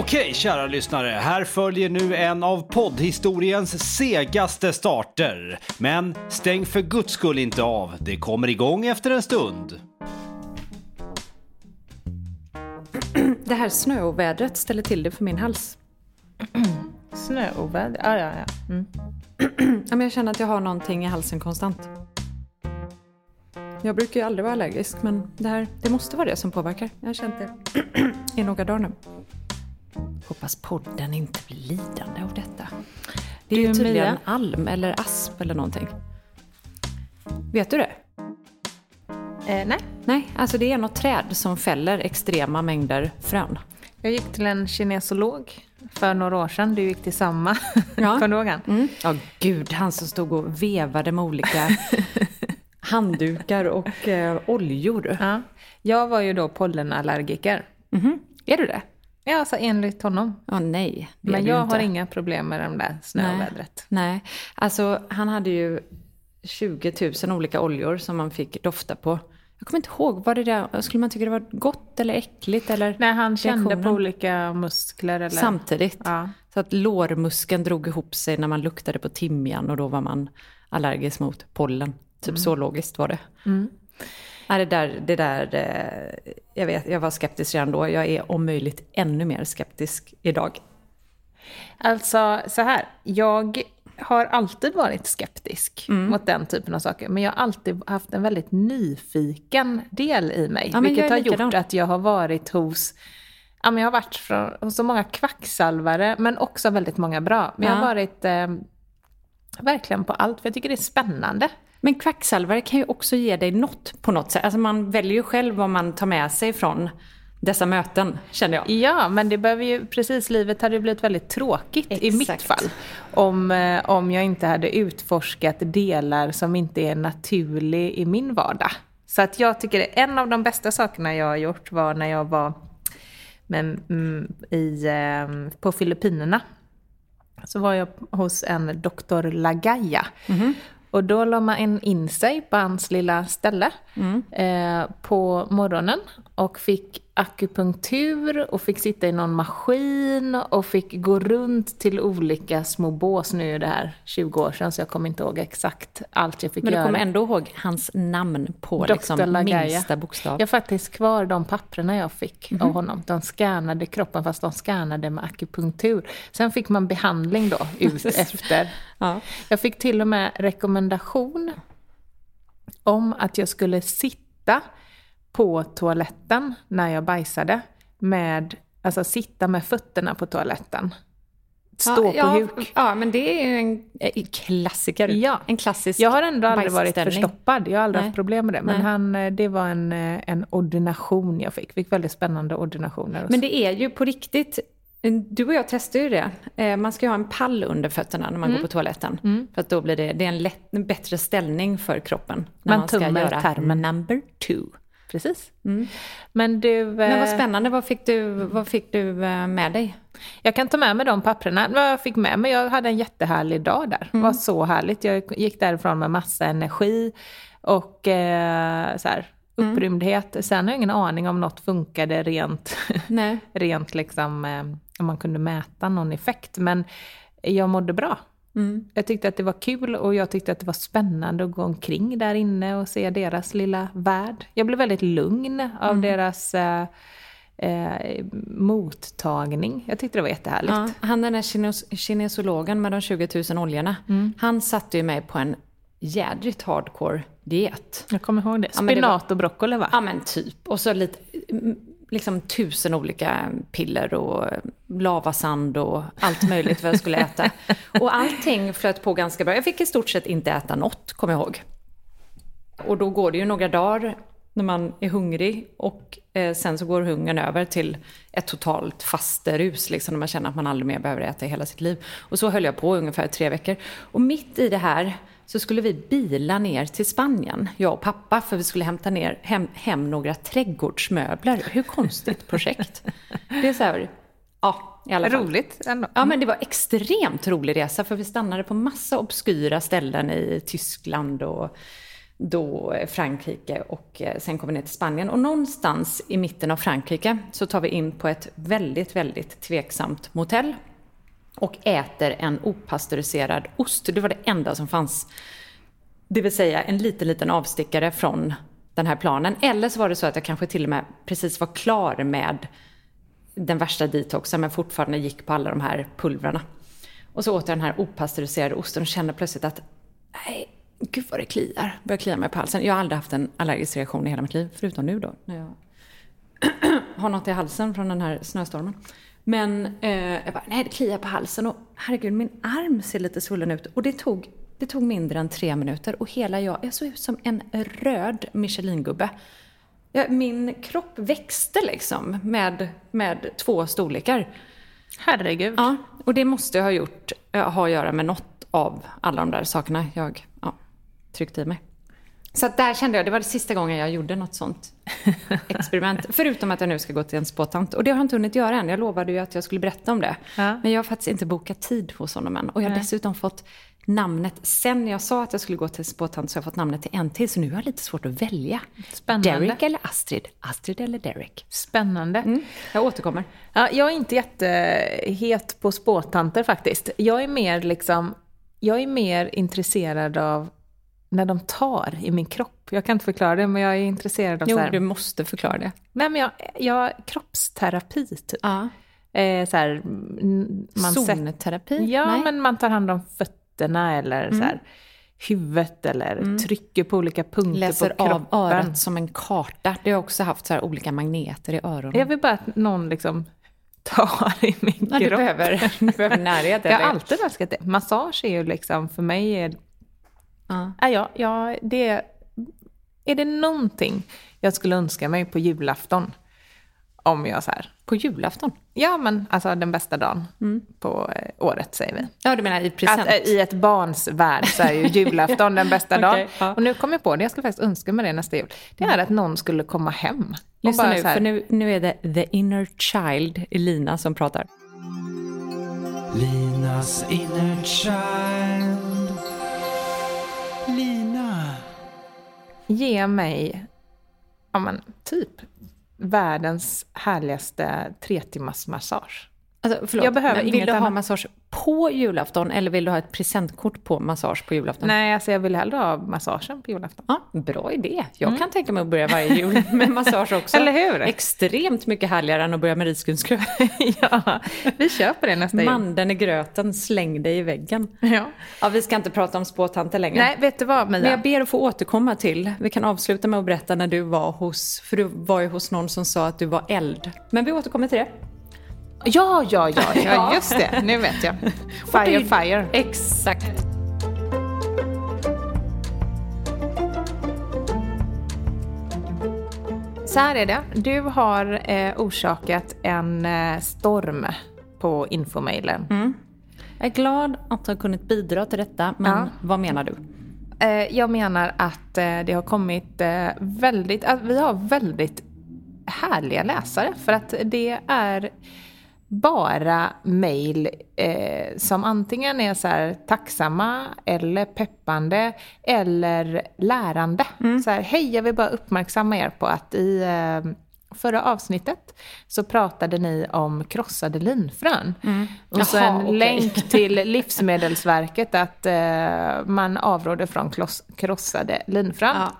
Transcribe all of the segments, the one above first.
Okej, kära lyssnare. Här följer nu en av poddhistoriens segaste starter. Men stäng för guds skull inte av. Det kommer igång efter en stund. Det här snöovädret ställer till det för min hals. Snöoväder, ja ja ja. Mm. Ja, men jag känner att jag har någonting i halsen konstant. Jag brukar ju aldrig vara allergisk, men det här, det måste vara det som påverkar. Jag har känt det i några dagar nu. Hoppas podden inte blir lidande av detta. Det är ju tydligen Mia? alm eller asp eller någonting. Vet du det? Eh, nej, Nej, alltså det är något träd som fäller extrema mängder frön. jag gick till en kinesolog för några år sedan. Du gick till samma. Ja. Kommer du ihåg han? Mm. Ja, gud, han som stod och vevade med olika handdukar och eh, oljor. Ja. Jag var ju då pollenallergiker. Mhm. Är du det? Ja, alltså enligt honom. Ja, nej. Men jag har inga problem med det där snövädret. Nej, alltså han hade ju 20 000 olika oljor som man fick dofta på. Jag kommer inte ihåg, var det där, skulle man tycka det var gott eller äckligt eller? Nej, han kände på olika muskler eller... Samtidigt. Ja. Så att lårmuskeln drog ihop sig när man luktade på timjan och då var man allergisk mot pollen. Typ Mm. så logiskt var det. Ja, det där, det där eh, jag, vet, jag var skeptisk redan då. Jag är om möjligt ännu mer skeptisk idag. Alltså så här, jag har alltid varit skeptisk Mm. mot den typen av saker. Men jag har alltid haft en väldigt nyfiken del i mig. Ja, vilket har gjort att jag har varit hos Ja, men jag har varit från, hos så många kvacksalvare, men också väldigt många bra. Men jag har Ja. varit eh, verkligen på allt, för jag tycker det är spännande. Men kvacksalvare kan ju också ge dig något på något sätt. Alltså man väljer ju själv vad man tar med sig från dessa möten, känner jag. Ja, men det behöver ju, precis, livet hade ju blivit väldigt tråkigt i mitt Exakt. fall. Om, eh, om jag inte hade utforskat delar som inte är naturlig i min vardag. Så att jag tycker en av de bästa sakerna jag har gjort var när jag var med, mm, i, eh, på Filippinerna. Så var jag hos en doktor Lagaya. Och då la man in sig på hans lilla ställe eh, på morgonen och fick akupunktur och fick sitta i någon maskin och fick gå runt till olika små bås. Nu är det här 20 år sedan så jag kommer inte ihåg exakt allt jag fick Men du göra. kommer ändå ihåg hans namn på Dr. liksom Lagaya. minsta bokstav. Jag har faktiskt kvar de papperna jag fick Mhm. av honom. De scannade kroppen fast de scannade med akupunktur. Sen fick man behandling då ut efter. Ja. Jag fick till och med rekommendation om att jag skulle sitta på toaletten när jag bajsade. Med, alltså sitta med fötterna på toaletten. Stå ja, på huk. Ja, men det är ju en eh, klassiker. Ja. En klassisk Jag har ändå aldrig varit förstoppad. Jag har aldrig Nej. haft problem med det. Men Nej. han, eh, det var en, eh, en ordination jag fick. Fick väldigt spännande ordinationer. Men det är ju på riktigt, du och jag testade ju det. Man ska ju ha en pall under fötterna när man Mm. går på toaletten. För att då blir det, det är en, lätt, en bättre ställning för kroppen. När Man man ska göra number two. Precis. Men du, Mm. Men vad eh, spännande, vad fick du, vad fick du eh, med dig? jag kan ta med mig de papperna. Vad jag fick med mig, jag hade en jättehärlig dag där. Det var så härligt. Jag gick därifrån med massa energi och eh, så här, upprymdhet. Sen har jag ingen aning om något funkade rent, Nej. rent liksom, eh, om man kunde mäta någon effekt. Men jag mådde bra. Jag tyckte att det var kul och jag tyckte att det var spännande att gå omkring där inne och se deras lilla värld. Jag blev väldigt lugn av deras, eh, eh, mottagning. Jag tyckte det var jättehärligt. Ja, han den där kines kinesologen med de 20 000 oljorna, han satte ju mig på en jädrigt hardcore diet. Jag kommer ihåg det. Ja, men det Spinat och broccoli va? Ja men typ. Och så lite, mm, liksom tusen olika piller och lavasand och allt möjligt vad jag skulle äta. Och allting flöt på ganska bra. Jag fick i stort sett inte äta något, kommer jag ihåg. Och då går det ju några dagar när man är hungrig och eh, sen så går hungern över till ett totalt fasterus, liksom när man känner att man aldrig mer behöver äta i hela sitt liv. Och så höll jag på ungefär tre veckor. Och mitt i det här så skulle vi bila ner till Spanien, jag och pappa, för vi skulle hämta ner, hem, hem några trädgårdsmöbler. Hur konstigt projekt? Det är så här, ja, i alla fall. Roligt ändå. Ja, men det var extremt rolig resa för vi stannade på massa obskyra ställen i Tyskland och då Frankrike och eh, sen kom vi ner till Spanien. Och någonstans i mitten av Frankrike så tar vi in på ett väldigt, väldigt tveksamt motell och äter en opastöriserad ost. Det var det enda som fanns. Det vill säga en liten, liten avstickare från den här planen. Eller så var det så att jag kanske till och med precis var klar med den värsta detoxen men fortfarande gick på alla de här pulvrarna. Och så åt jag den här opastöriserade osten och kände plötsligt att nej, gud vad det kliar. Började klia mig på halsen. Jag har aldrig haft en allergisk reaktion i hela mitt liv, förutom nu då. När jag har något i halsen från den här snöstormen. Men eh, jag bara, nej det kliar på halsen och herregud min arm ser lite svullen ut. Och det tog, det tog mindre än tre minuter och hela jag, jag såg ut som en röd Michelin-gubbe. Ja, min kropp växte liksom med, med två storlekar. Herregud. Ja, och det måste ha gjort, ha att göra med något av alla de där sakerna jag ja, tryckte i mig. Så att där kände jag, det var det sista gången jag gjorde något sånt experiment. Förutom att jag nu ska gå till en spåtant. Och det har jag inte hunnit göra än. Jag lovade ju att jag skulle berätta om det. Ja. Men jag har faktiskt inte bokat tid hos honom än. Och jag har Nej. dessutom fått namnet, sen jag sa att jag skulle gå till spåtant så har jag fått namnet till en till. Så nu har jag lite svårt att välja. Spännande. Derek eller Astrid? Astrid eller Derek? Spännande. Mm, jag återkommer. Ja, jag är inte jättehet på spåtanter faktiskt. Jag är mer liksom, jag är mer intresserad av när de tar i min kropp. Jag kan inte förklara det, men jag är intresserad av Jo, så här, du måste förklara det. nej men jag, jag kroppsterapi typ. Ja. Eh, så här, man Zonterapi? Ja, Nej. men man tar hand om fötterna eller så här, huvudet eller trycker på olika punkter Läser på av kroppen. örat som en karta. Det har också haft så här olika magneter i öronen. Jag vill bara att någon liksom tar i min Ja, du, kropp. behöver, du behöver närhet. Jag har alltid älskat det. Massage är ju liksom, för mig är Ja. Ja, ja, ja, det... Är det någonting jag skulle önska mig på julafton? Om jag så här... På julafton? Ja, men alltså den bästa dagen på eh, året säger vi. Ja, du menar i present? Att, eh, I ett barns värld så är ju julafton den bästa Okej, dagen. ja. Och nu kom jag på det, jag skulle faktiskt önska mig det nästa jul. Det är att någon skulle komma hem. Lyssna bara nu, här- för nu, nu är det the inner child, Elina, som pratar. Linas inner child. Lina. Ge mig, ja men typ, världens härligaste tre timmars massage. Alltså, förlåt, Jag behöver men vill inget du ha annat. massage på julafton eller vill du ha ett presentkort på massage på julafton? Nej, alltså jag vill hellre ha massagen på julafton. Ja, bra idé. Jag kan tänka mig att börja varje jul med massage också. Eller hur? Extremt mycket härligare än att börja med risgrynsgröt. ja, vi köper det nästa jul. Mandeln i gröten, släng dig i väggen. Ja. Ja, vi ska inte prata om spåtanter längre. Nej, vet du vad Mia? Men jag ber att få återkomma till, vi kan avsluta med att berätta när du var hos, för du var ju hos någon som sa att du var eld. Men vi återkommer till det. Ja, ja, ja, ja, just det. Nu vet jag. Fire, fire. Exakt. Så här är det. Du har eh, orsakat en eh, storm på infomailen. Jag är glad att ha kunnat bidra till detta, men Ja. vad menar du? Eh, jag menar att eh, det har kommit eh, väldigt, att vi har väldigt härliga läsare. För att det är bara mejl eh, som antingen är så här tacksamma eller peppande eller lärande. Så här, hej jag vill bara uppmärksamma er på att i eh, förra avsnittet så pratade ni om krossade linfrön. Och så Jaha, en okej. länk till Livsmedelsverket att eh, man avråder från kloss, krossade linfrön. Ja.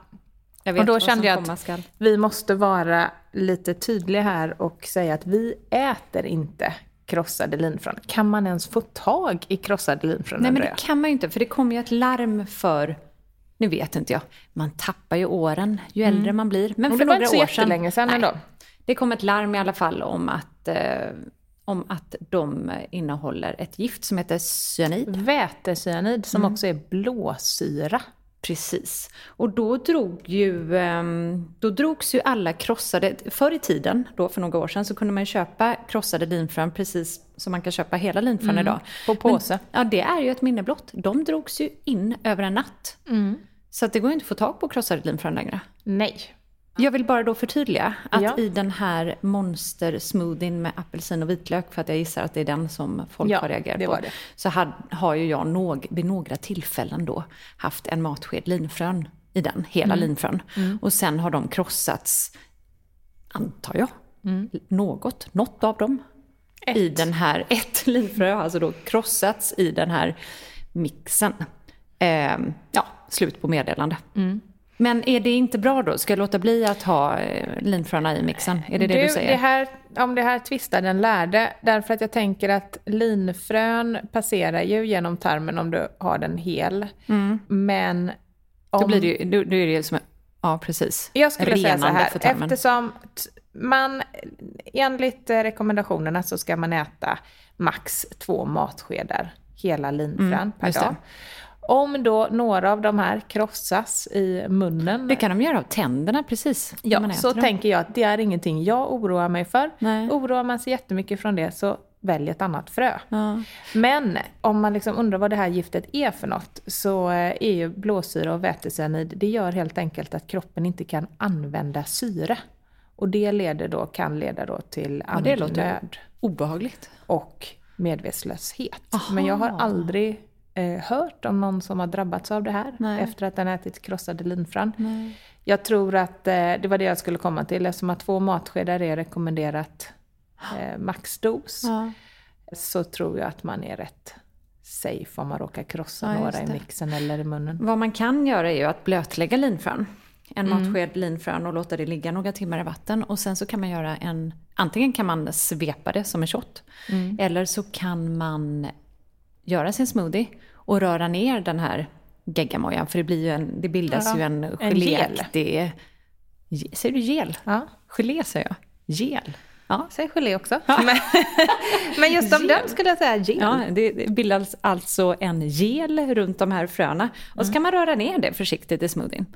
Och då kände jag att skall. vi måste vara lite tydliga här och säga att vi äter inte krossade linfrön. Kan man ens få tag i krossade linfrön? Nej, men det kan man ju inte, för det kommer ju ett larm för, nu vet inte jag, man tappar ju åren ju äldre man blir. Men för det var några inte så år sedan, jättelänge sedan nej, ändå. Det kom ett larm i alla fall om att, eh, om att de innehåller ett gift som heter cyanid. Vätecyanid som Mm. också är blåsyra. Precis. Och då drog ju, ehm, då drogs ju alla krossade, förr i tiden, då för några år sedan, så kunde man köpa krossade linfrön precis som man kan köpa hela linfrön idag. på påse. Men, ja, det är ju ett minne blott. De drogs ju in över en natt. Så att det går ju inte att få tag på krossade linfrön längre. Nej. Jag vill bara då förtydliga att Ja. i den här monster-smoothien med apelsin och vitlök, för att jag gissar att det är den som folk Ja, har reagerat på, så had, har ju jag någ, vid några tillfällen då haft en matsked linfrön i den, hela Mm. linfrön. Och sen har de krossats, antar jag, Mm. något, något av dem. I den här, ett linfrö har alltså då krossats i den här mixen. Ehm, ja, slut på meddelande. Mm. Men är det inte bra då? Ska jag låta bli att ha eh, linfröna i mixen? Är det det du, säger? Det här, om det här tvistar den lärde, därför att jag tänker att linfrön passerar ju genom tarmen om du har den hel. Men om... Då blir det ju, då, då är det ju som, ja precis. Jag skulle säga så Renande här, för tarmen. eftersom man enligt rekommendationerna så ska man äta max två matskedar hela linfrön per Mm, just det. Om då några av de här krossas i munnen, Det kan de göra av tänderna precis. ja, så dem. tänker jag att det är ingenting jag oroar mig för. Nej. Oroar man sig jättemycket från det så välj ett annat frö. Ja. Men om man liksom undrar vad det här giftet är för något så eh, är ju blåsyra och vätecyanid, det gör helt enkelt att kroppen inte kan använda syre. Och det leder då, kan leda då till Ja, det låter andnöd obehagligt. och medvetslöshet. Aha. Men jag har aldrig eh, hört om någon som har drabbats av det här Nej. efter att den ätit krossade linfrön. Jag tror att eh, det var det jag skulle komma till eftersom att två matskedar är rekommenderat eh, maxdos Ja. så tror jag att man är rätt safe om man råkar krossa Ja, några i mixen eller i munnen. Vad man kan göra är ju att blötlägga linfrön. En Mm. matsked linfrön och låta det ligga några timmar i vatten. Och sen så kan man göra en, antingen kan man svepa det som en shot. Mm. Eller så kan man göra sin smoothie och röra ner den här geggamojan. För det, blir ju en, det bildas Ja, ju en en geléaktig... ge- Säger du gel? Ja, Gelé säger jag. Gel. Ja, säg gelé också. Men, men just om den skulle jag säga gel. Ja, det bildas alltså en gel runt de här fröna. Och så kan man röra ner det försiktigt i smoothien.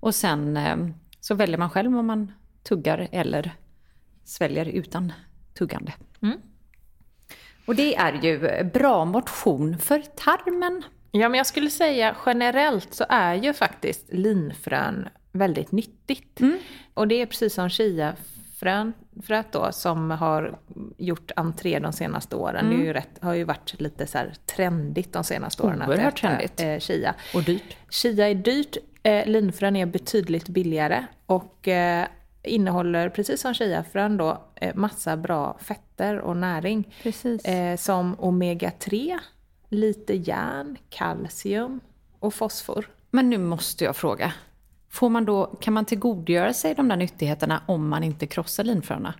Och sen eh, så väljer man själv om man tuggar eller sväljer utan tuggande. Och det är ju bra motion för tarmen. Ja, men jag skulle säga generellt så är ju faktiskt linfrön väldigt nyttigt. Och det är precis som chiafrön fröet då som har gjort entré de senaste åren. Det är ju rätt, har ju varit lite så trendigt de senaste åren Oerhört att äta trendigt. eh, chia. Och dyrt. Chia är dyrt, eh, linfrön är betydligt billigare och eh, innehåller precis som chiafrön då eh, massa bra fetter och näring. Precis. Eh, som omega-3, lite järn, kalcium och fosfor. Men nu måste jag fråga. Får man då, kan man tillgodogöra sig de där nyttigheterna om man inte krossar linfröna?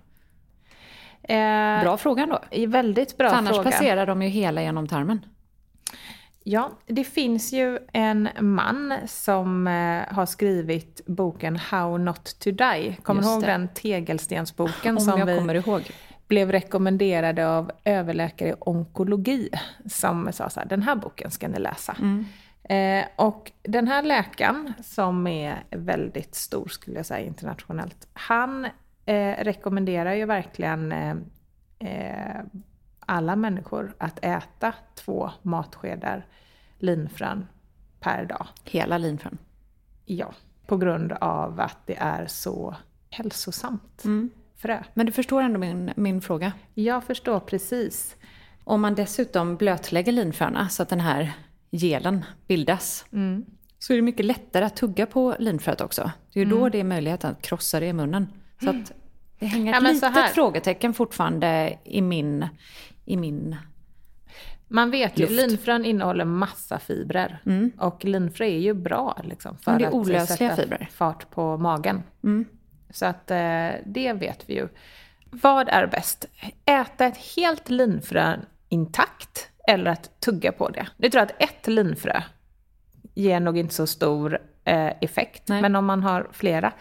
Eh, Bra fråga då. Väldigt bra För annars fråga. passerar de ju hela genom tarmen. Ja, det finns ju en man som eh, har skrivit boken How Not To Die. Kommer du ihåg den tegelstensboken Om som jag vi kommer ihåg. blev rekommenderade av överläkare i onkologi som sa så här, den här boken ska ni läsa. Eh, och den här läkaren, som är väldigt stor skulle jag säga internationellt, han eh, rekommenderar ju verkligen eh, eh, alla människor att äta två matskedar linfrön per dag. Hela linfrön. Ja, på grund av att det är så hälsosamt frö. Men du förstår ändå min, min fråga. Jag förstår precis. Om man dessutom blötlägger linfröna så att den här gelen bildas så är det mycket lättare att tugga på linfröet också. Det är ju då det är möjlighet att krossa det i munnen. Så att det hänger Ja, ett så litet frågetecken fortfarande i min, i min Man vet ju, Luft. linfrön innehåller massa fibrer. Och linfrö är ju bra liksom, för det är att sätta fibrer. fart på magen. Så att eh, det vet vi ju. Vad är bäst? Äta ett helt linfrö intakt eller att tugga på det? Jag tror att ett linfrö ger nog inte så stor eh, effekt, Nej. men om man har flera.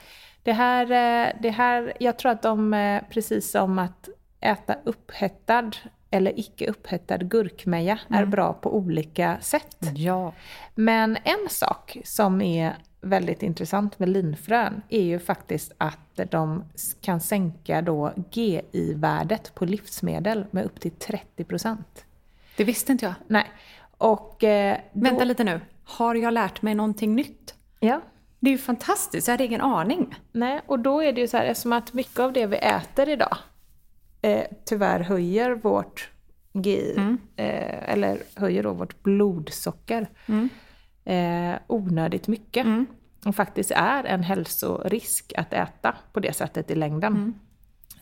Det här, eh, det här, jag tror att de, precis som att äta upphettad eller icke upphettad gurkmeja är bra på olika sätt. Ja. Men en sak som är väldigt intressant med linfrön är ju faktiskt att de kan sänka då GI-värdet på livsmedel med upp till 30 procent. Det visste inte jag. Nej. Och... Eh, då, Vänta lite nu. Har jag lärt mig någonting nytt? Ja. Det är ju fantastiskt, jag hade ingen aning. Nej, och då är det ju så här, eftersom att mycket av det vi äter idag eh, tyvärr höjer vårt GI, eh, eller höjer då vårt blodsocker eh, onödigt mycket. Och faktiskt är en hälsorisk att äta på det sättet i längden.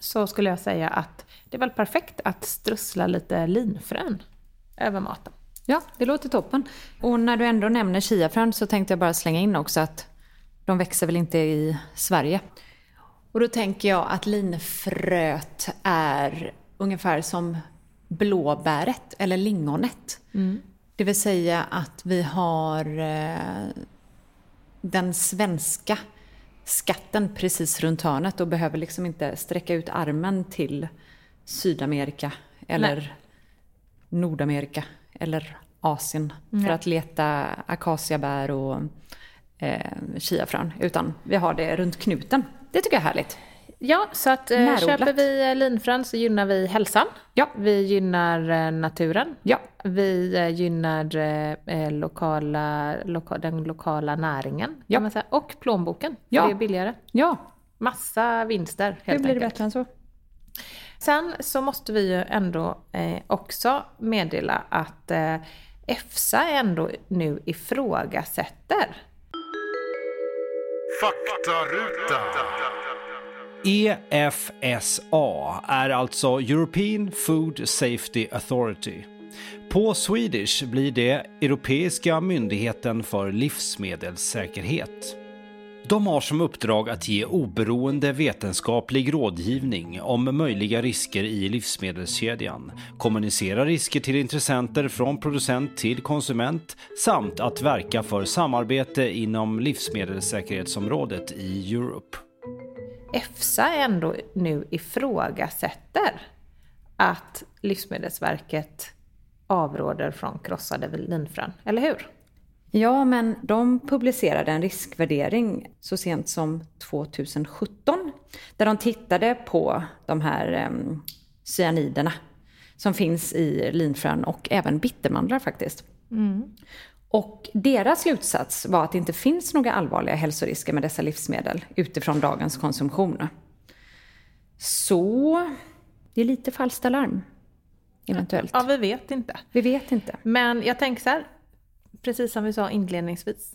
Så skulle jag säga att det är väl perfekt att strössla lite linfrön över maten. Ja, det låter toppen. Och när du ändå nämner chiafrön så tänkte jag bara slänga in också att de växer väl inte i Sverige. Och då tänker jag att linfröet är ungefär som blåbäret eller lingonet. Det vill säga att vi har eh, den svenska skatten precis runt hörnet och behöver liksom inte sträcka ut armen till Sydamerika eller Nej. Nordamerika eller Asien för att leta akaciabär och eh, chiafrön. Utan vi har det runt knuten. Det tycker jag är härligt. Ja, så att eh, Närodlat. köper vi eh, linfrön så gynnar vi hälsan. Ja. Vi gynnar eh, naturen. Ja. Vi gynnar eh, lokala, loka, den lokala näringen kan Ja. man säga. och plånboken. Ja. Det är billigare. Ja, Massa vinster helt hur blir det enkelt. bättre än så? Sen så måste vi ju ändå eh, också meddela att eh, EFSA ändå nu ifrågasätter Faktaruta. EFSA är alltså European Food Safety Authority. På Swedish blir det Europeiska myndigheten för livsmedelssäkerhet. De har som uppdrag att ge oberoende vetenskaplig rådgivning om möjliga risker i livsmedelskedjan, kommunicera risker till intressenter från producent till konsument samt att verka för samarbete inom livsmedelssäkerhetsområdet i Europe. EFSA ändå nu ifrågasätter att Livsmedelsverket avråder från krossade linfrön, eller hur? Ja, men de publicerade en riskvärdering så sent som 2017 där de tittade på de här um, cyaniderna som finns i linfrön och även bittermandlar faktiskt. Och deras slutsats var att det inte finns några allvarliga hälsorisker med dessa livsmedel utifrån dagens konsumtion. Så det är lite falskt alarm, eventuellt. Ja, vi vet inte. Vi vet inte. Men jag tänker så här, precis som vi sa inledningsvis.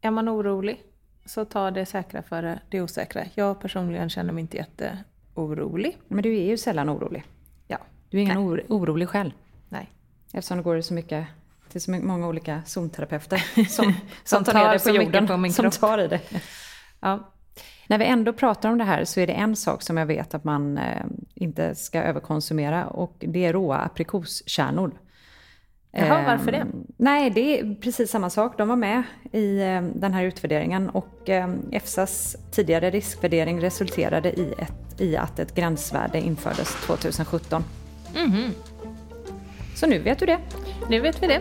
Är man orolig så ta det säkra före det osäkra. Jag personligen känner mig inte jätteorolig. Men du är ju sällan orolig. Ja, Du är ingen or- orolig själv. nej. Eftersom det går så mycket till så många olika zonterapeuter som, som, Som tar tar det på jorden. på min som kropp. tar i det. Ja, När vi ändå pratar om det här så är det en sak som jag vet att man eh, inte ska överkonsumera och det är råa aprikoskärnor. Jaha, Ehm, varför det? Nej, det är precis samma sak. De var med i eh, den här utvärderingen och eh, EFSAs tidigare riskvärdering resulterade i, ett, i att ett gränsvärde infördes 2017. Mhm. Så nu vet du det. nu vet vi det.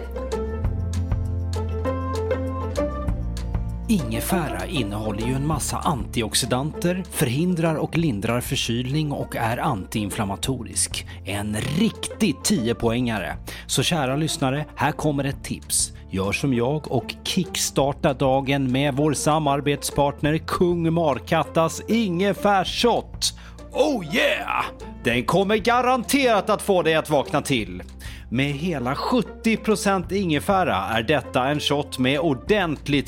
Ingefära innehåller ju en massa antioxidanter, förhindrar och lindrar förkylning och är antiinflammatorisk. En riktig 10-poängare. Så kära lyssnare, här kommer ett tips. Gör som jag och kickstarta dagen med vår samarbetspartner Kung Markattas ingefärsshot. Oh yeah! Den kommer garanterat att få dig att vakna till. Med hela 70% ingefära är detta en shot med ordentligt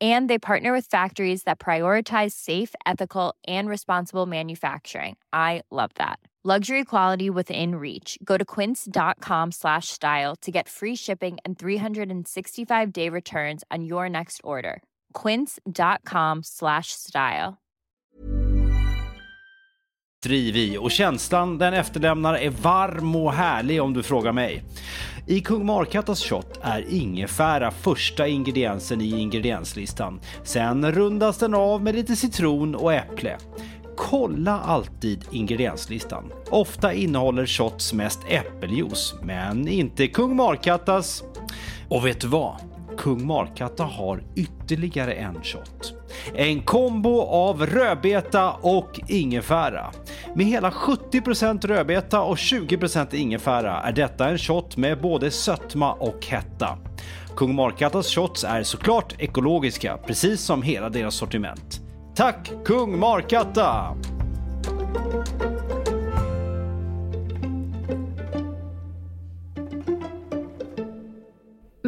And they partner with factories that prioritize safe, ethical, and responsible manufacturing. I love that. Luxury quality within reach. Go to quince.com slash style to get free shipping and 365 day returns on your next order. Quince.com slash style. driv och känslan den efterlämnar är varm och härlig om du frågar mig. I Kung Markattas shot är ingefära första ingrediensen i ingredienslistan. Sen rundas den av med lite citron och äpple. Kolla alltid ingredienslistan. Ofta innehåller shots mest äppeljuice, men inte Kung Markattas. Och vet du vad? Kung Markatta har ytterligare en shot. En kombo av rödbeta och ingefära. Med hela 70% rödbeta och 20% ingefära är detta en shot med både sötma och hetta. Kung Markattas shots är såklart ekologiska, precis som hela deras sortiment. Tack Kung Markatta!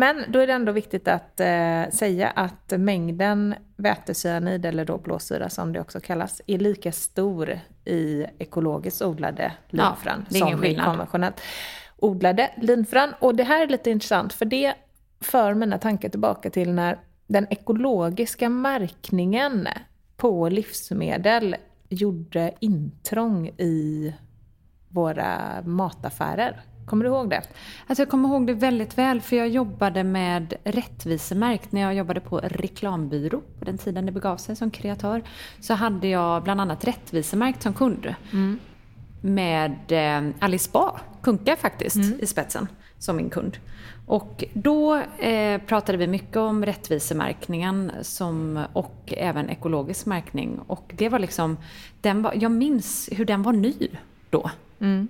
Men då är det ändå viktigt att eh, säga att mängden vätecyanid, eller då blåsyra som det också kallas, är lika stor i ekologiskt odlade linfrön ingen som i konventionellt odlade linfrön. Och det här är lite intressant, för det för mina tankar tillbaka till när den ekologiska märkningen på livsmedel gjorde intrång i våra mataffärer. Kommer du ihåg det? Alltså jag kommer ihåg det väldigt väl för jag jobbade med rättvisemärkt när jag jobbade på reklambyrå på den tiden det begav sig som kreatör. Så hade jag bland annat rättvisemärkt som kund. Med eh, Alice Ba, Kunka faktiskt, i spetsen som min kund. Och då eh, pratade vi mycket om rättvisemärkningen som, och även ekologisk märkning. Och det var liksom, den var, jag minns hur den var ny då.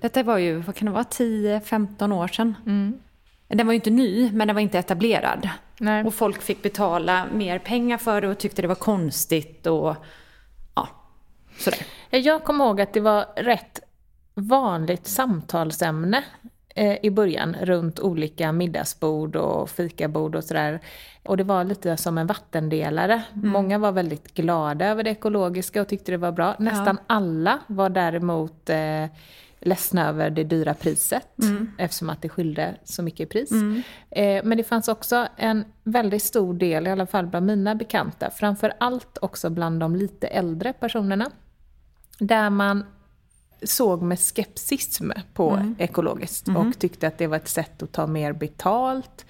Detta var ju, vad kan det vara, 10-15 år sedan. Den var ju inte ny, men den var inte etablerad. Nej. Och folk fick betala mer pengar för det och tyckte det var konstigt och ja, sådär. Ja, Jag kommer ihåg att det var rätt vanligt samtalsämne i början runt olika middagsbord och fikabord och sådär. Och det var lite som en vattendelare. Många var väldigt glada över det ekologiska och tyckte det var bra. Nästan alla var däremot eh, ledsna över det dyra priset eftersom att det skilde så mycket i pris. Eh, men det fanns också en väldigt stor del, i alla fall bland mina bekanta, framför allt också bland de lite äldre personerna, där man såg med skepsism på ekologiskt och tyckte att det var ett sätt att ta mer betalt.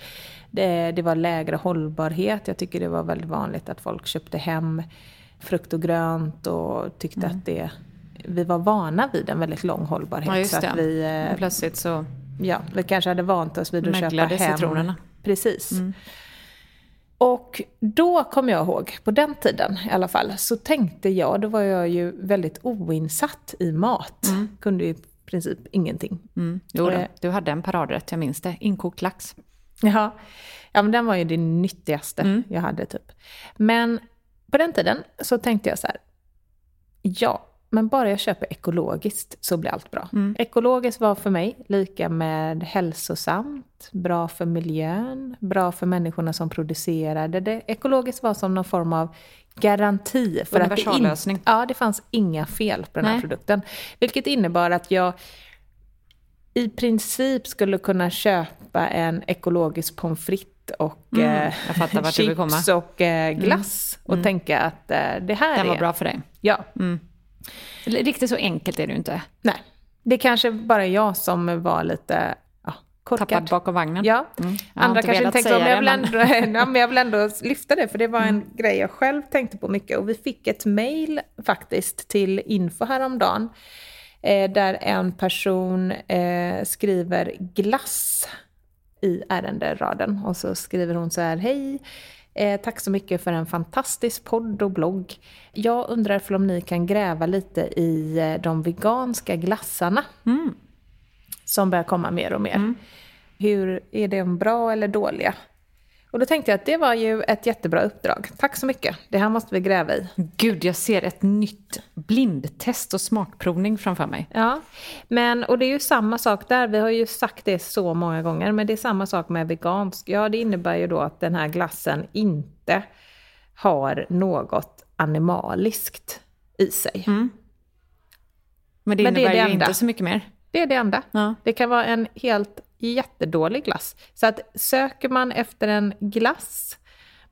Det, det var lägre hållbarhet. Jag tycker det var väldigt vanligt att folk köpte hem frukt och grönt och tyckte att det, vi var vana vid en väldigt lång hållbarhet. Ja, så att vi, plötsligt så ja, vi kanske hade vant oss vid att köpa hem. citronerna. Precis. Och då kommer jag ihåg, på den tiden i alla fall, så tänkte jag, då var jag ju väldigt oinsatt i mat. Kunde ju i princip ingenting. Mm. Jo, då. Eh. du hade en paradrätt, jag minns det. Inkokt lax. Ja. ja, men den var ju det nyttigaste Mm. jag hade typ. Men på den tiden så tänkte jag så här, ja, men bara jag köper ekologiskt så blir allt bra. Mm. Ekologiskt var för mig lika med hälsosamt, bra för miljön, bra för människorna som producerade det. Ekologiskt var som någon form av garanti för att det, inte, ja, det fanns inga fel på den här Nej. produkten. Vilket innebar att jag i princip skulle kunna köpa en ekologisk pommes frites och Mm, eh, chips och eh, glass och tänka att eh, det här Den är... var bra för dig. Ja. Riktigt så enkelt är det ju inte. Nej. Det kanske bara är jag som var lite ja, korkad. Tappad bakom vagnen. Ja, Mm. Andra kanske inte tänkte säga men jag, vill ändå, ja, men jag vill ändå lyfta det, för det var en grej jag själv tänkte på mycket. Och vi fick ett mejl faktiskt till info häromdagen, eh, där en person eh, skriver glass i ärenderaden. Och så skriver hon så här, hej, eh, tack så mycket för en fantastisk podd och blogg. Jag undrar om ni kan gräva lite i eh, de veganska glassarna Mm. som börjar komma mer och mer. Hur Är de bra eller dåliga? Och då tänkte jag att det var ju ett jättebra uppdrag. Tack så mycket. Det här måste vi gräva i. Gud, jag ser ett nytt blindtest och smakprovning framför mig. Ja, men och det är ju samma sak där. Vi har ju sagt det så många gånger, men det är samma sak med vegansk. Ja, det innebär ju då att den här glassen inte har något animaliskt i sig. Men det Men det är innebär det ju enda. inte så mycket mer. Det är det enda. Ja. Det kan vara en helt jättedålig glass. Så att söker man efter en glass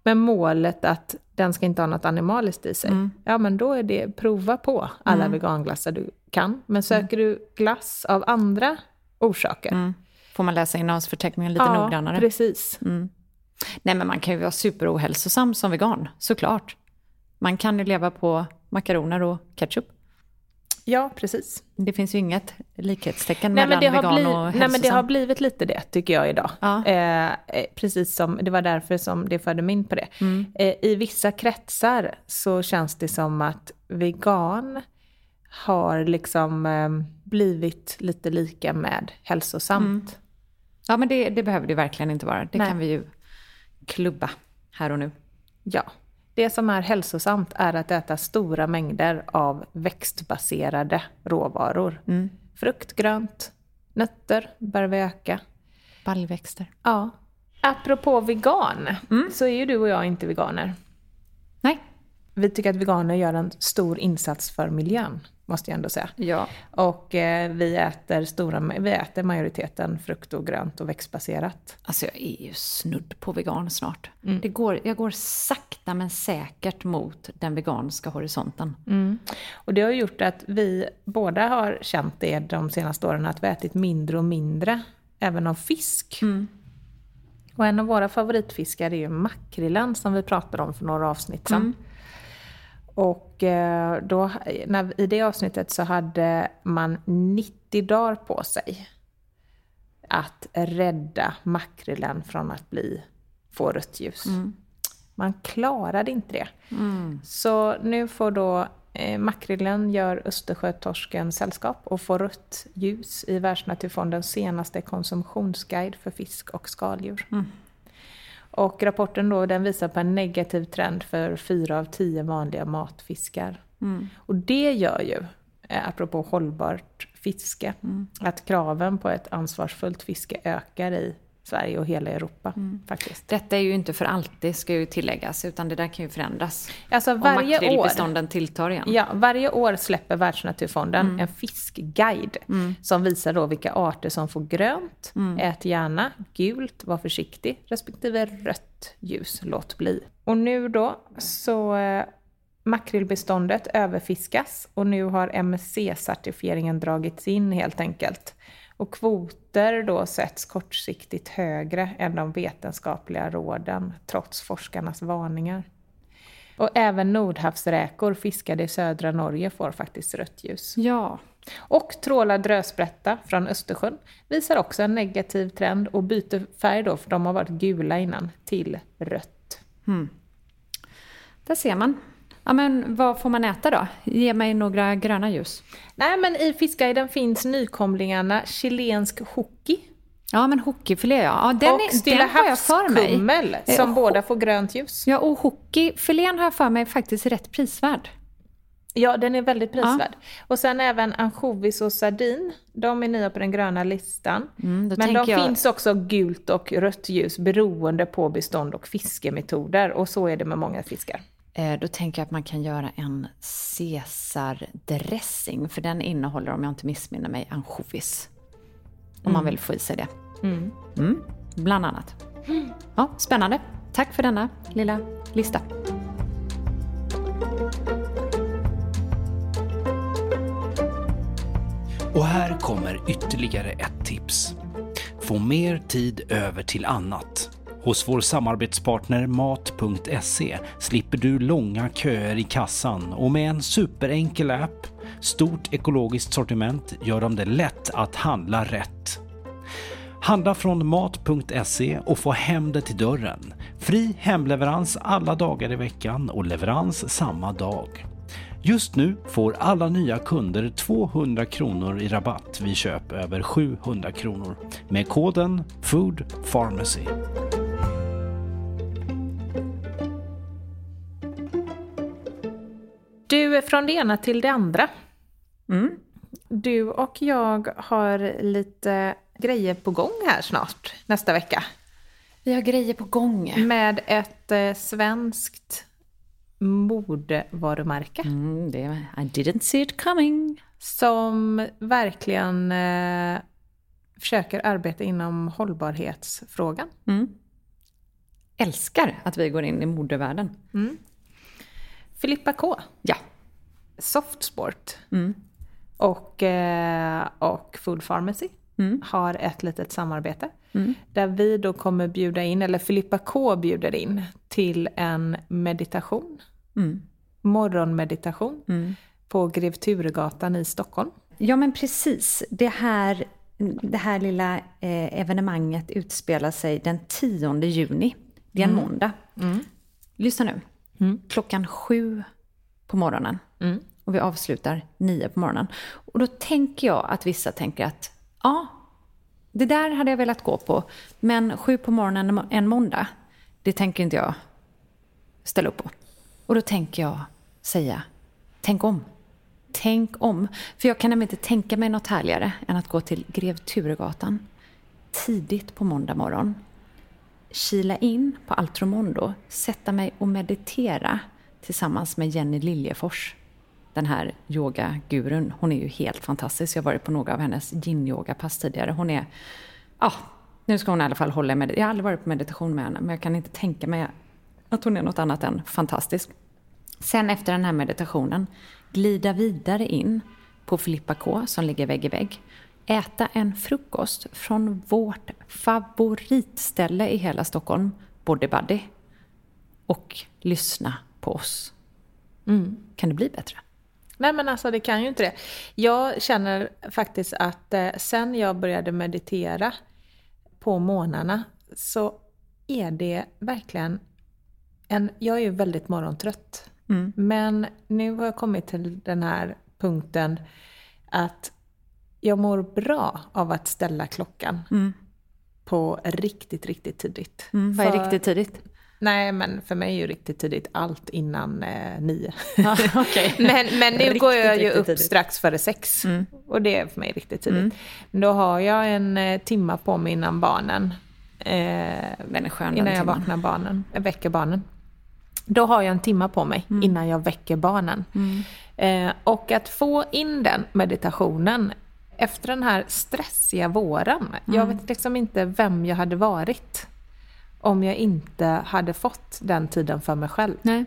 med målet att den ska inte ha något animaliskt i sig, ja men då är det prova på alla veganglassar du kan. Men söker du glass av andra orsaker, Får man läsa innehållsförteckningen lite ja, noggrannare? precis. Nej, men man kan ju vara superohälsosam som vegan, såklart. Man kan ju leva på makaroner och ketchup. Ja, precis. Det finns ju inget likhetstecken Nej mellan vegan blivit, och nej hälsosam. men det har blivit lite det, tycker jag idag. Ja. Eh, eh, precis som, det var därför som det förde mig in på det. Mm. Eh, I vissa kretsar så känns det som att vegan har liksom eh, blivit lite lika med hälsosamt. Ja, men det, det behöver det verkligen inte vara. Det Nej. kan vi ju klubba här och nu. Ja. Det som är hälsosamt är att äta stora mängder av växtbaserade råvaror. Mm. Frukt, grönt, nötter bör vi öka. Baljväxter. Ja. Apropå vegan, Mm. så är ju du och jag inte veganer. Nej. Vi tycker att veganer gör en stor insats för miljön, måste jag ändå säga. Ja. Och eh, vi, äter stora, vi äter majoriteten frukt och grönt och växtbaserat. Alltså jag är ju snudd på vegan snart. Mm. Det går, jag går sakta men säkert mot den veganska horisonten. Och det har gjort att vi båda har känt det de senaste åren, att vi har ätit mindre och mindre, även av fisk. Och en av våra favoritfiskar är ju makrillen som vi pratade om för några avsnitt sedan. Och eh, då, när, i det avsnittet så hade man 90 dagar på sig att rädda makrillen från att bli, få rött ljus. Man klarade inte det. Så nu får då eh, makrillen gör Östersjötorsken sällskap och får rött ljus i Världsnaturfondens senaste konsumtionsguide för fisk och skaldjur. Och rapporten då, den visar på en negativ trend för fyra av tio vanliga matfiskar. Och det gör ju, eh, apropå hållbart fiske, att kraven på ett ansvarsfullt fiske ökar i Sverige och hela Europa faktiskt. Detta är ju inte för alltid, ska ju tilläggas, utan det där kan ju förändras. Alltså Om varje år, makrillbestånden tilltar igen. ja, varje år släpper Världsnaturfonden en fiskguide som visar då vilka arter som får grönt, ät gärna, gult, var försiktig, respektive rött ljus, låt bli. Och nu då så eh, makrillbeståndet överfiskas och nu har MSC-certifieringen dragits in helt enkelt. Och kvoter då sätts kortsiktigt högre än de vetenskapliga råden, trots forskarnas varningar. Och även nordhavsräkor fiskade i södra Norge får faktiskt rött ljus. Ja. Och trålad rödsprätta från Östersjön visar också en negativ trend och byter färg då, för de har varit gula innan, till rött. Där ser man. Ja, men vad får man äta då? Ge mig några gröna ljus. Nej, men i Fiskguiden finns nykomlingarna chilensk hoki Ja, men hockeyfilé ja. ja den, och är, Stilla den har jag för mig. havskummel Eh, som och- båda får grönt ljus. Ja, och hockeyfilén har jag för mig faktiskt rätt prisvärd. Ja, den är väldigt prisvärd. Och sen även ansjovis och sardin. De är nya på den gröna listan. Mm, Men de jag- finns också gult och rött ljus beroende på bestånd och fiskemetoder. Och så är det med många fiskar. Eh, Då tänker jag att man kan göra en caesardressing, för den innehåller, om jag inte missminner mig, ansjovis. Om man vill få i sig det. Mm, bland annat. Ja, spännande. Tack för denna lilla lista. Och här kommer ytterligare ett tips. få mer tid över till annat. Hos vår samarbetspartner Mat.se slipper du långa köer i kassan och med en superenkel app, stort ekologiskt sortiment gör de det lätt att handla rätt. Handla från Mat.se och få hem det till dörren. Fri hemleverans alla dagar i veckan och leverans samma dag. Just nu får alla nya kunder 200 kronor i rabatt vid köp över 700 kronor med koden Food Du, från det ena till det andra. Mm. Du och jag har lite grejer på gång här snart, nästa vecka. Vi har grejer på gång. Med ett eh, svenskt modevarumärke. Mm, det, I didn't see it coming. Som verkligen eh, försöker arbeta inom hållbarhetsfrågan. Mm. Älskar att vi går in i modevärlden. Filippa K. Ja. Softsport Mm. och, eh, och Food Pharmacy Mm. har ett litet samarbete. Mm. Där vi då kommer bjuda in, eller Filippa K bjuder in, till en meditation. Mm. Morgonmeditation Mm. på Grev Turegatan i Stockholm. Ja men precis. Det här, det här lilla eh, evenemanget utspelar sig den 10 juni. Det är en måndag. Lyssna nu. Klockan sju på morgonen. Och vi avslutar nio på morgonen. Och då tänker jag att vissa tänker att ja, det där hade jag velat gå på. Men sju på morgonen en måndag, det tänker inte jag ställa upp på. Och då tänker jag säga, tänk om. Tänk om. För jag kan nämligen inte tänka mig något härligare än att gå till Grev Turegatan tidigt på måndag morgon. Kila in på Altromondo, sätta mig och meditera tillsammans med Jenny Liljefors. Den här yogagurun. Hon är ju helt fantastisk. Jag har varit på några av hennes yin-yoga-pass tidigare. Hon är... Ja, nu ska hon i alla fall hålla med. Jag har aldrig varit på meditation med henne, men jag kan inte tänka mig att hon är något annat än fantastisk. Sen efter den här meditationen, glida vidare in på Filippa K som ligger vägg i vägg. Äta en frukost från vårt favoritställe i hela Stockholm, Body Buddy. Och lyssna på oss. Kan det bli bättre? Nej men alltså det kan ju inte det. Jag känner faktiskt att eh, sen jag började meditera på månaderna så är det verkligen en... Jag är ju väldigt morgontrött. Men nu har jag kommit till den här punkten att jag mår bra av att ställa klockan på riktigt, riktigt tidigt. Mm, vad är För- riktigt tidigt? Nej, men för mig är ju riktigt tidigt allt innan eh, nio. Ja, okej. men, men nu Riktigt, går jag ju upp tidigt. strax före sex. Och det är för mig riktigt tidigt. Då har jag en eh, timma på mig innan barnen. Eh, innan jag timman. vaknar barnen, äh, väcker barnen. Då har jag en timma på mig Mm. innan jag väcker barnen. Eh, och att få in den meditationen efter den här stressiga våren. Jag Mm. vet liksom inte vem jag hade varit om jag inte hade fått den tiden för mig själv. Nej.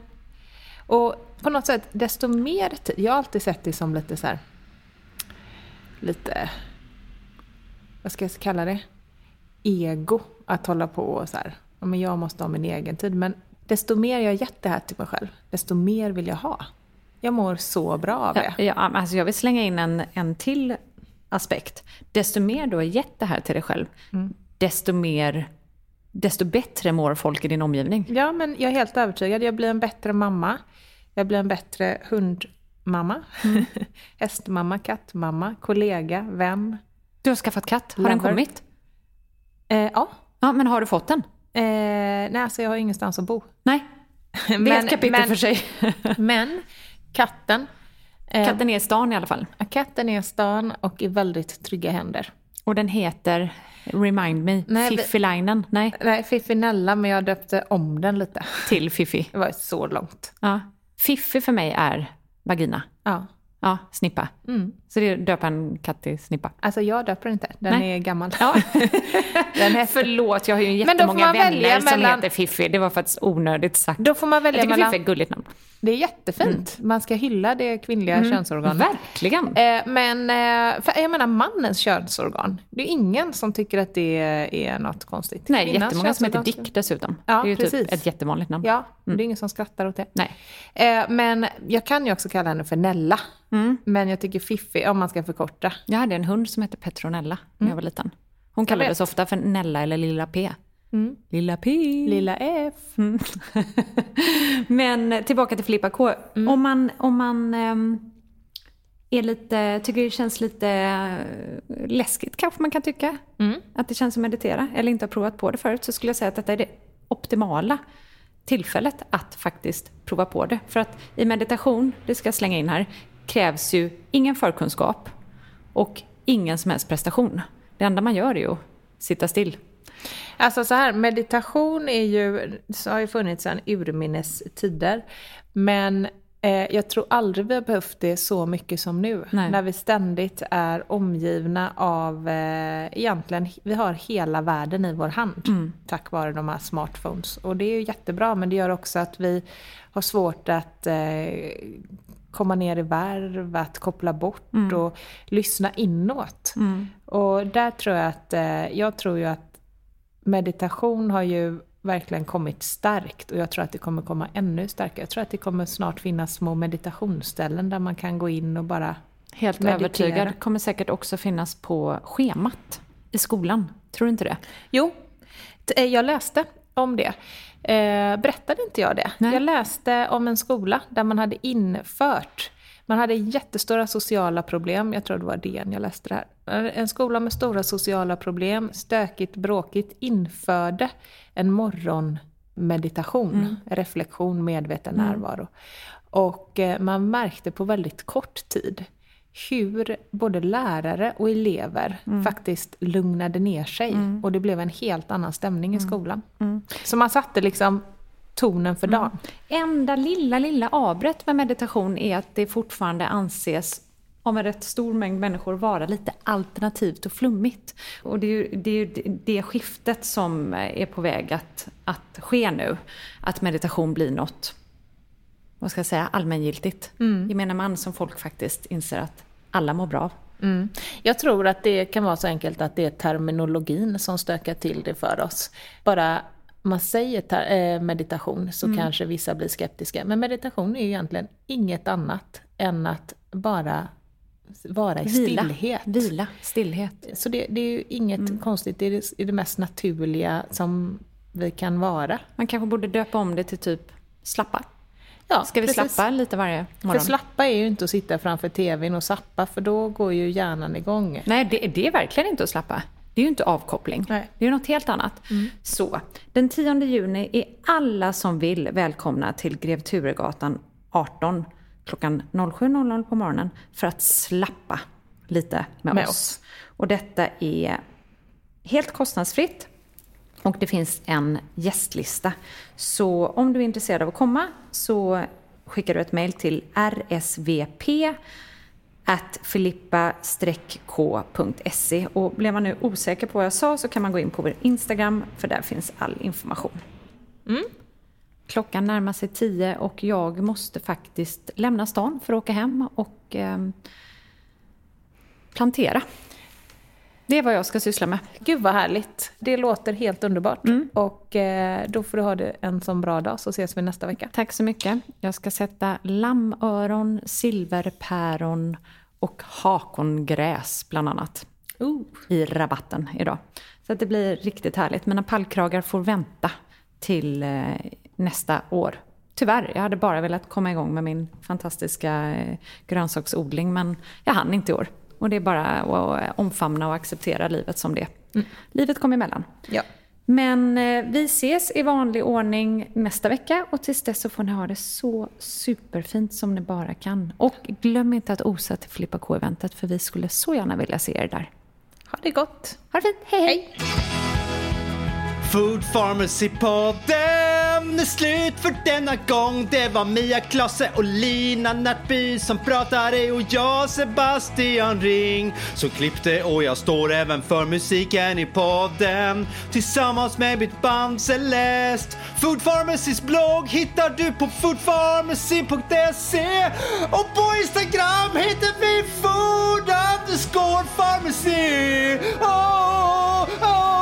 Och på något sätt, desto mer tid... Jag har alltid sett det som lite så här... Lite... Vad ska jag kalla det? Ego. Att hålla på och så här... Men jag måste ha min egen tid. Men desto mer jag gett det här till mig själv, desto mer vill jag ha. Jag mår så bra av det. Ja, ja, alltså jag vill slänga in en, en till aspekt. Desto mer du har gett det här till dig själv, desto mer desto bättre mår folk i din omgivning. Ja, men jag är helt övertygad. Jag blir en bättre mamma. Jag blir en bättre hundmamma. Hästmamma, kattmamma, kollega, vän. Du har skaffat katt, har den Lover. kommit? Eh, ja. Ja, men har du fått den? Eh, nej, alltså jag har ingenstans att bo. Nej, det är ett kapitel men, för sig. Men katten. Eh, Katten är i stan i alla fall. katten är i stan och i väldigt trygga händer. Och den heter, remind me, Nej, Fiffilinen. Nej, Nej, Fiffinella, men jag döpte om den lite. till Fiffi. Det var så långt. Ja. Fiffi för mig är vagina. Ja. Ja, snippa. Mm. Så det är döpa en katt till Snippa. Alltså jag döper inte, den Nej. är gammal. Ja. Den heter, Förlåt, jag har ju jättemånga vänner som mellan- heter Fiffi. Det var faktiskt onödigt sagt. då får man jag välja tycker mellan... Fiffi är ett gulligt namn. Det är jättefint. Man ska hylla det kvinnliga könsorganet. Verkligen. Eh, men eh, jag menar mannens könsorgan. Det är ingen som tycker att det är något konstigt. Nej, Kvinnans jättemånga som heter Dick dessutom. Ja, det är ju precis. typ ett jättevanligt namn. Ja, det är ingen som skrattar åt det. Nej. Eh, men jag kan ju också kalla henne för Nella. Mm. Men jag tycker Fiffi, om man ska förkorta. Jag hade en hund som hette Petronella när jag var liten. Hon kallades ofta för Nella eller Lilla P. Lilla P. Lilla F. Men tillbaka till Filippa K. Om man, om man ehm, är lite, tycker det känns lite eh, läskigt kanske man kan tycka. Att det känns som meditera. Eller inte har provat på det förut. Så skulle jag säga att detta är det optimala tillfället att faktiskt prova på det. För att i meditation, det ska jag slänga in här, krävs ju ingen förkunskap och ingen som helst prestation. Det enda man gör är ju att sitta still. Alltså så här, meditation är ju, så har ju funnits sedan urminnes tider. Men eh, jag tror aldrig vi har behövt det så mycket som nu. Nej. När vi ständigt är omgivna av, eh, egentligen, vi har hela världen i vår hand. Tack vare de här smartphones. Och det är ju jättebra, men det gör också att vi har svårt att eh, komma ner i varv, att koppla bort och lyssna inåt. Och där tror jag att, eh, jag tror ju att meditation har ju verkligen kommit starkt och jag tror att det kommer komma ännu starkare. Jag tror att det kommer snart finnas små meditationsställen där man kan gå in och bara Helt Meditera. övertygad. Kommer säkert också finnas på schemat i skolan. Tror du inte det? Jo, eh, jag läste om det. Eh, berättade inte jag det? Nej. Jag läste om en skola där man hade infört man hade jättestora sociala problem, jag tror det var DN jag läste det här. En skola med stora sociala problem, stökigt, bråkigt, införde en morgonmeditation, reflektion, medveten närvaro. Och eh, man märkte på väldigt kort tid hur både lärare och elever faktiskt lugnade ner sig. Och det blev en helt annan stämning i skolan. Så man satte liksom tonen för dagen. Enda lilla, lilla avbrott med meditation är att det fortfarande anses av en rätt stor mängd människor vara lite alternativt och flummigt. Och det är ju det, är det skiftet som är på väg att, att ske nu. Att meditation blir något, vad ska jag säga, allmängiltigt. Gemene man som folk faktiskt inser att alla mår bra av. Mm. Jag tror att det kan vara så enkelt att det är terminologin som stökar till det för oss. Bara man säger eh, meditation så kanske vissa blir skeptiska. Men meditation är ju egentligen inget annat än att bara vara i Vila, stillhet. vila, stillhet. Så det, det är ju inget konstigt, det är det, det mest naturliga som vi kan vara. Man kanske borde döpa om det till typ slappa. Ja, Ska vi precis. slappa lite varje morgon? För slappa är ju inte att sitta framför tvn och sappa, för då går ju hjärnan igång. Nej, det, det är verkligen inte att slappa. Det är ju inte avkoppling. Nej. Det är ju något helt annat. Så, den 10 juni är alla som vill välkomna till Grev Turegatan 18 klockan 07.00 på morgonen för att slappa lite med, Med oss. oss. Och detta är helt kostnadsfritt. Och det finns en gästlista. Så om du är intresserad av att komma så skickar du ett mejl till rsvp at filippa-k.se och blir man nu osäker på vad jag sa så kan man gå in på vår Instagram för där finns all information. Mm. Klockan närmar sig tio och jag måste faktiskt lämna stan för att åka hem och eh, plantera. Det är vad jag ska syssla med. Gud vad härligt. Det låter helt underbart. Och eh, då får du ha det en sån bra dag så ses vi nästa vecka. Tack så mycket. Jag ska sätta lammöron, silverpäron och hakongräs bland annat i rabatten idag. Så att det blir riktigt härligt. Mina pallkragar får vänta till eh, nästa år. Tyvärr, jag hade bara velat komma igång med min fantastiska eh, grönsaksodling men jag hann inte i år. Och det är bara att omfamna och acceptera livet som det är. Livet kommer emellan. Ja. Men eh, vi ses i vanlig ordning nästa vecka och tills dess så får ni ha det så superfint som ni bara kan. Och glöm inte att osa till Filippa K-eventet för vi skulle så gärna vilja se er där. Ha det gott. Ha det fint, hej hej! Food Pharmacy-podden är slut för denna gång. Det var Mia Klasse och Lina Närtby som pratade och jag Sebastian Ring som klippte och jag står även för musiken i podden tillsammans med mitt band Celeste. Food Pharmacys blogg hittar du på foodpharmacy.se och på Instagram heter vi food underscore pharmacy. Oh, oh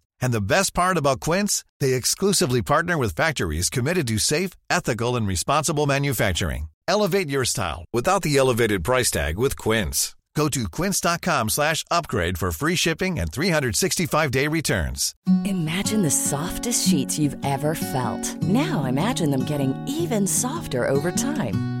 And the best part about Quince, they exclusively partner with factories committed to safe, ethical, and responsible manufacturing. Elevate your style without the elevated price tag with Quince. Go to quince.com slash upgrade for free shipping and 365-day returns. Imagine the softest sheets you've ever felt. Now imagine them getting even softer over time.